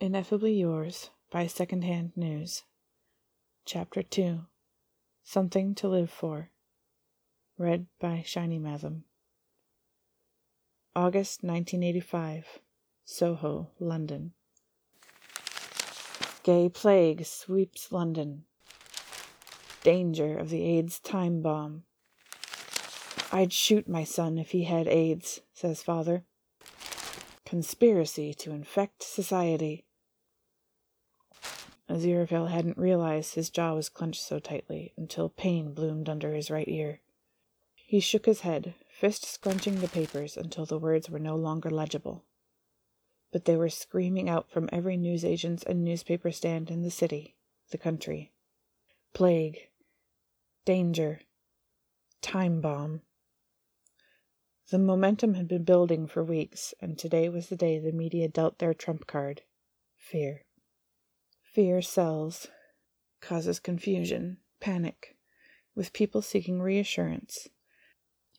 Ineffably Yours by Secondhand News. Chapter 2 Something to Live For. Read by Shiny Mathom. August 1985. Soho, London. Gay plague sweeps London. Danger of the AIDS time bomb. I'd shoot my son if he had AIDS, says father. Conspiracy to infect society. Aziraphale hadn't realized his jaw was clenched so tightly until pain bloomed under his right ear. He shook his head, fist scrunching the papers until the words were no longer legible. But they were screaming out from every newsagent's and newspaper stand in the city, the country. Plague. Danger. Time bomb. The momentum had been building for weeks, and today was the day the media dealt their trump card fear. Fear sells, causes confusion, panic, with people seeking reassurance.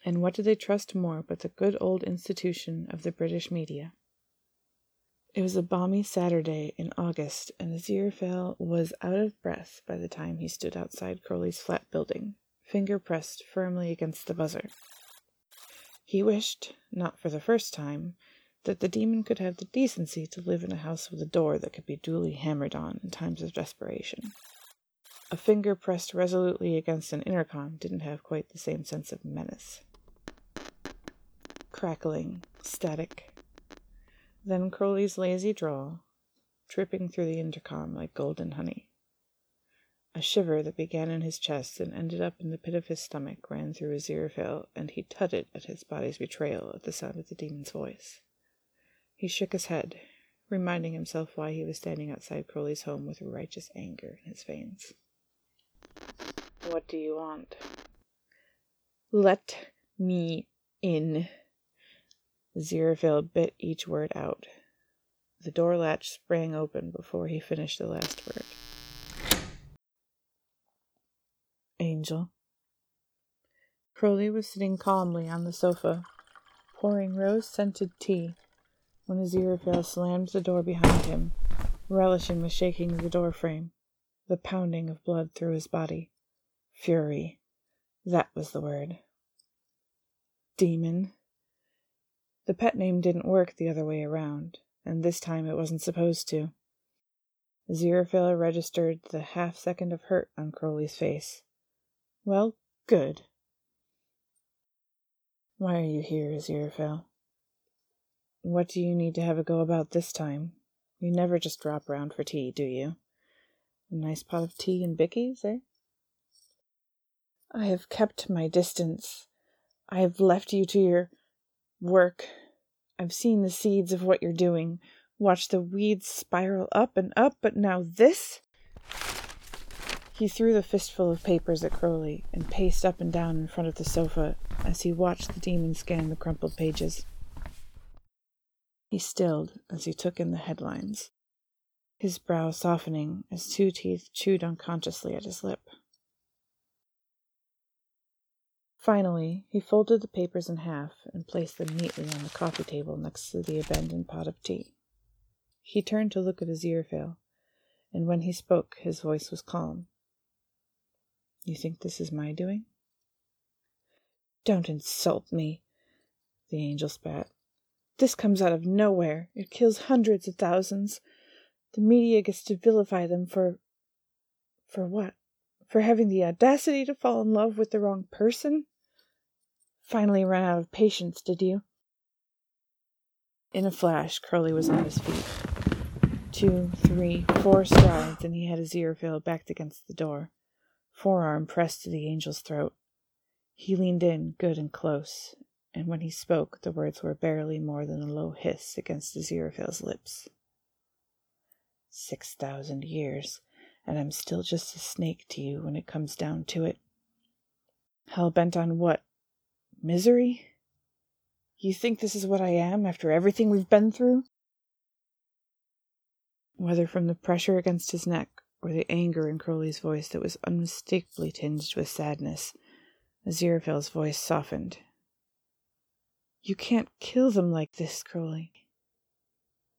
And what do they trust more but the good old institution of the British media? It was a balmy Saturday in August, and Aziraphale was out of breath by the time he stood outside Crowley's flat building, finger pressed firmly against the buzzer. He wished, not for the first time, that the demon could have the decency to live in a house with a door that could be duly hammered on in times of desperation. A finger pressed resolutely against an intercom didn't have quite the same sense of menace. Crackling, static. Then Crowley's lazy drawl, tripping through the intercom like golden honey. A shiver that began in his chest and ended up in the pit of his stomach ran through his Aziraphale, and he tutted at his body's betrayal at the sound of the demon's voice. He shook his head, reminding himself why he was standing outside Crowley's home with righteous anger in his veins. What do you want? Let me in. Aziraphale bit each word out. The door latch sprang open before he finished the last word. Angel. Crowley was sitting calmly on the sofa, pouring rose scented tea, when Aziraphale slammed the door behind him, relishing the shaking of the door frame, the pounding of blood through his body. Fury. That was the word. Demon. The pet name didn't work the other way around, and this time it wasn't supposed to. Aziraphale registered the half second of hurt on Crowley's face. Well, good. Why are you here, Aziraphale? What do you need to have a go about this time? You never just drop round for tea, do you? A nice pot of tea and bickies, eh? I have kept my distance. I have left you to your work. I've seen the seeds of what you're doing, watched the weeds spiral up and up, but now this? He threw the fistful of papers at Crowley and paced up and down in front of the sofa as he watched the demon scan the crumpled pages. He stilled as he took in the headlines, his brow softening as two teeth chewed unconsciously at his lip. Finally, he folded the papers in half and placed them neatly on the coffee table next to the abandoned pot of tea. He turned to look at his Aziraphale, and when he spoke, his voice was calm. You think this is my doing? Don't insult me, the angel spat. This comes out of nowhere. It kills hundreds of thousands. The media gets to vilify them for. for what? For having the audacity to fall in love with the wrong person? Finally ran out of patience, did you? In a flash, Crowley was on his feet. Two, three, four strides, and he had Aziraphale backed against the door forearm pressed to the angel's throat. He leaned in good and close, and when he spoke, the words were barely more than a low hiss against Aziraphale's lips. Six thousand years, and I'm still just a snake to you when it comes down to it. Hell bent on what? Misery? You think this is what I am after everything we've been through? Whether from the pressure against his neck or the anger in Crowley's voice that was unmistakably tinged with sadness. Aziraphale's voice softened. You can't kill them like this, Crowley.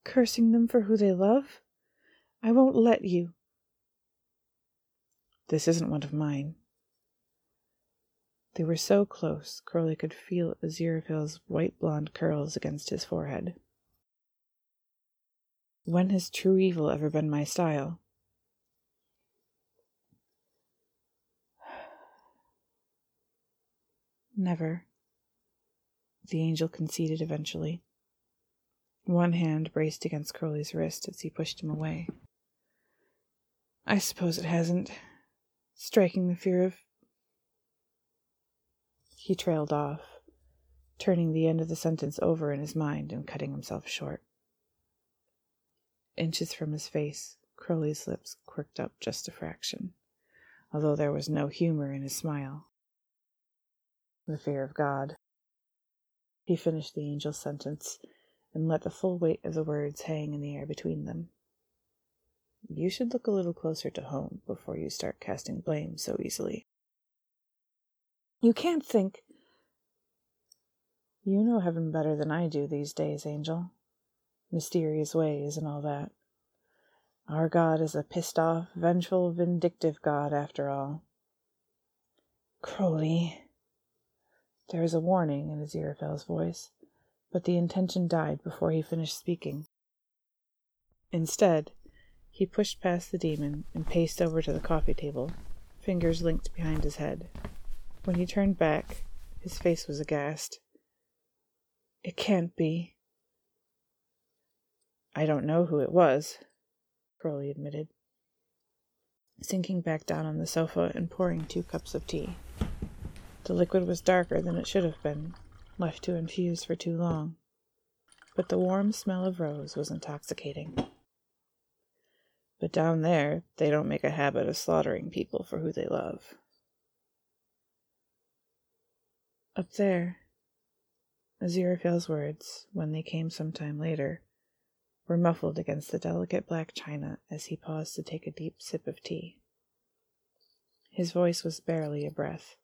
Cursing them for who they love? I won't let you. This isn't one of mine. They were so close, Crowley could feel Aziraphale's white blonde curls against his forehead. When has true evil ever been my style? Never, the angel conceded eventually. One hand braced against Crowley's wrist as he pushed him away. I suppose it hasn't. Striking the fear of. He trailed off, turning the end of the sentence over in his mind and cutting himself short. Inches from his face, Crowley's lips quirked up just a fraction, although there was no humor in his smile. The fear of God. He finished the angel's sentence and let the full weight of the words hang in the air between them. You should look a little closer to home before you start casting blame so easily. You can't think. You know heaven better than I do these days, Angel. Mysterious ways and all that. Our God is a pissed off, vengeful, vindictive God, after all. Crowley. There was a warning in Aziraphale's voice, but the intention died before he finished speaking. Instead, he pushed past the demon and paced over to the coffee table, fingers linked behind his head. When he turned back, his face was aghast. It can't be. I don't know who it was, Crowley admitted, sinking back down on the sofa and pouring two cups of tea. The liquid was darker than it should have been, left to infuse for too long, but the warm smell of rose was intoxicating. But down there, they don't make a habit of slaughtering people for who they love. Up there, Aziraphale's words, when they came some time later, were muffled against the delicate black china as he paused to take a deep sip of tea. His voice was barely a breath,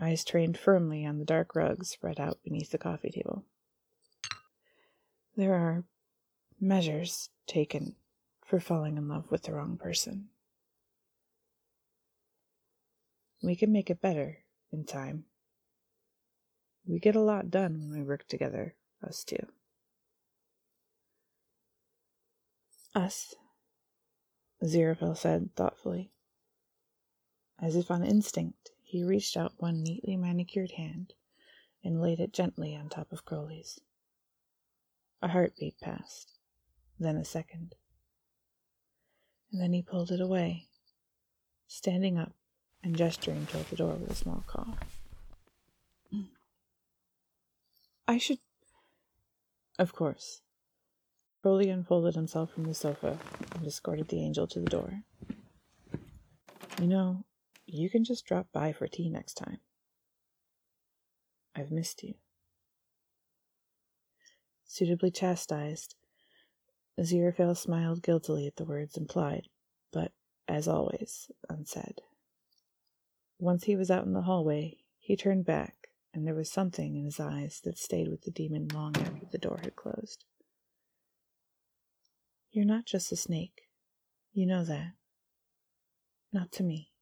eyes trained firmly on the dark rug spread out beneath the coffee table. There are measures taken for falling in love with the wrong person. We can make it better in time. We get a lot done when we work together, us two. Us, Aziraphale said thoughtfully. As if on instinct, he reached out one neatly manicured hand and laid it gently on top of Crowley's. A heartbeat passed, then a second and then he pulled it away, standing up and gesturing toward the door with a small cough. I should. Of course. Crowley unfolded himself from the sofa and escorted the angel to the door. You know, you can just drop by for tea next time. I've missed you. Suitably chastised, Aziraphale smiled guiltily at the words implied, but, as always, unsaid. Once he was out in the hallway, he turned back, and there was something in his eyes that stayed with the demon long after the door had closed. You're not just a snake. You know that. Not to me.